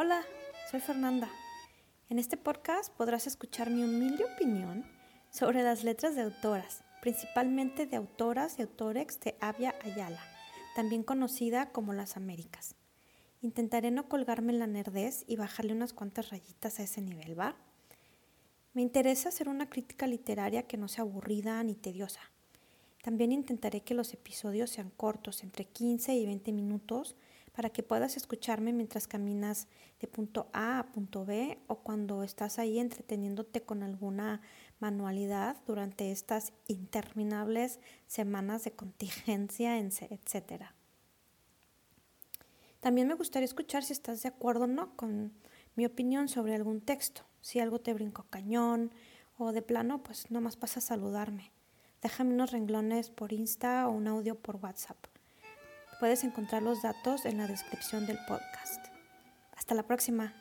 Hola, soy Fernanda. En este podcast podrás escuchar mi humilde opinión sobre las letras de autoras, principalmente de autoras y autores de Avia Ayala, también conocida como las Américas. Intentaré no colgarme la nerdez y bajarle unas cuantas rayitas a ese nivel, ¿va? Me interesa hacer una crítica literaria que no sea aburrida ni tediosa. También intentaré que los episodios sean cortos, entre 15 y 20 minutos, para que puedas escucharme mientras caminas de punto A a punto B o cuando estás ahí entreteniéndote con alguna manualidad durante estas interminables semanas de contingencia, etc. También me gustaría escuchar si estás de acuerdo o no con mi opinión sobre algún texto, si algo te brincó cañón o de plano, pues nomás pasa a saludarme. Déjame unos renglones por Insta o un audio por WhatsApp. Puedes encontrar los datos en la descripción del podcast. Hasta la próxima.